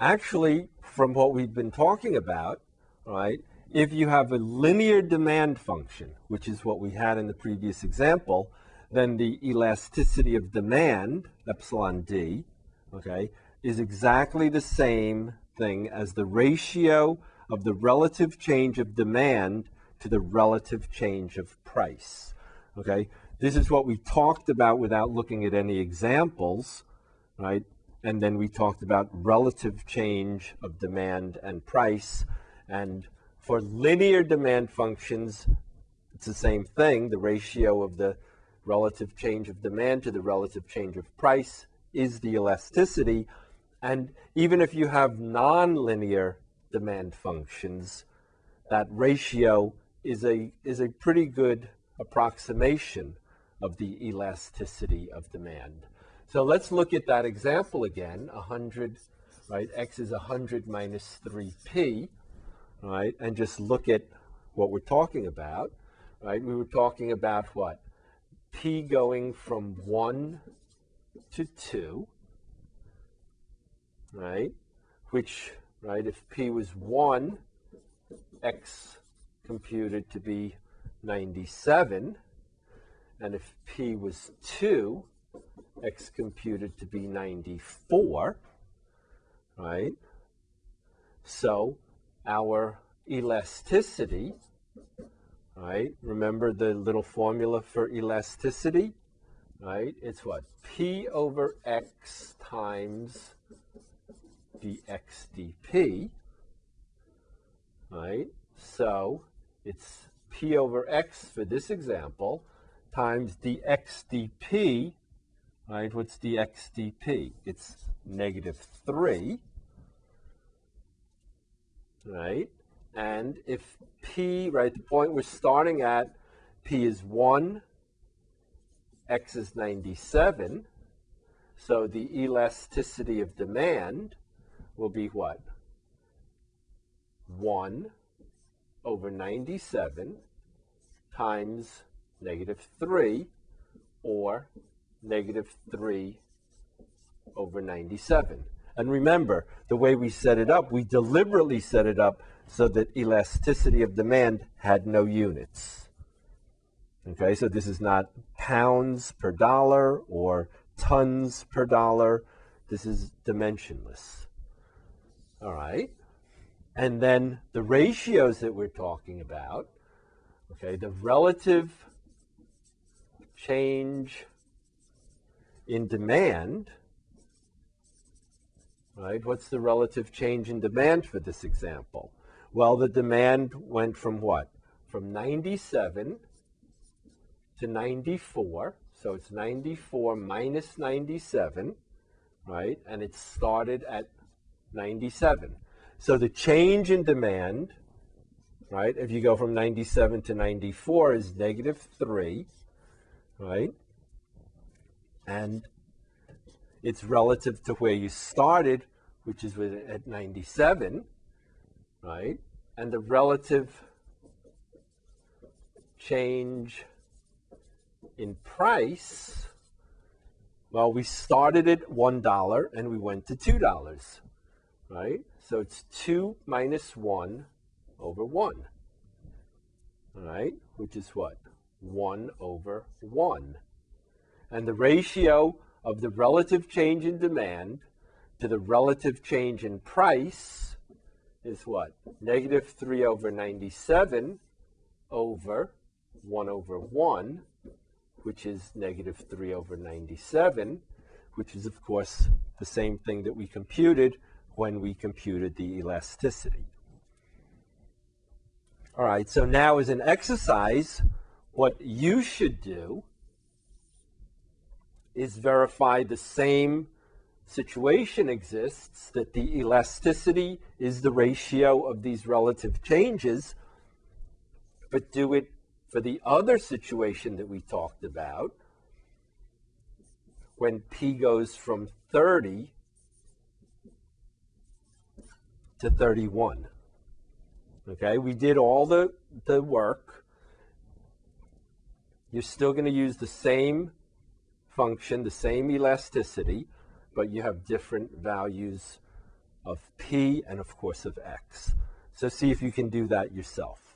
Actually, from what we've been talking about, right, if you have a linear demand function, which is what we had in the previous example, then the elasticity of demand, epsilon d, okay, is exactly the same thing as the ratio of the relative change of demand to the relative change of price. Okay, this is what we talked about without looking at any examples, right? And then we talked about relative change of demand and price. And for linear demand functions, it's the same thing. The ratio of the relative change of demand to the relative change of price is the elasticity. And even if you have nonlinear demand functions, that ratio is a, is a pretty good approximation of the elasticity of demand. So let's look at that example again. 100, right? X is 100 minus 3p, right? And just look at what we're talking about, right? We were talking about what? P going from 1 to 2, right? Which, right, if P was 1, X computed to be 97. And if P was 2, X computed to be 94, right? So our elasticity, right? Remember the little formula for elasticity, right? It's what? P over X times dx dp, right? So it's P over X for this example times dx dp, right? What's dx dp? It's negative 3, right? And if p, right, the point we're starting at, p is 1, x is 97, so the elasticity of demand will be what? 1 over 97 times negative 3 or negative 3 over 97. And remember, the way we set it up, we deliberately set it up so that elasticity of demand had no units. Okay, so this is not pounds per dollar or tons per dollar. This is dimensionless. All right. And then the ratios that we're talking about, okay, the relative change in demand, right? What's the relative change in demand for this example? Well, the demand went from what? From 97 to 94. So it's 94 minus 97, right? And it started at 97. So the change in demand, right, if you go from 97 to 94 is negative 3, right? And it's relative to where you started, which is at 97, right? And the relative change in price, well, we started at $1 and we went to $2, right? So it's 2 minus 1 over 1, all right? Which is what? 1 over 1. And the ratio of the relative change in demand to the relative change in price is what? Negative 3 over 97 over 1 over 1, which is negative 3 over 97, which is, of course, the same thing that we computed when we computed the elasticity. All right, so now as an exercise, what you should do is verify the same situation exists, that the elasticity is the ratio of these relative changes, but do it for the other situation that we talked about, when P goes from 30 to 31. Okay, we did all the, the work. You're still going to use the same function, the same elasticity, but you have different values of P and of course of X. So see if you can do that yourself.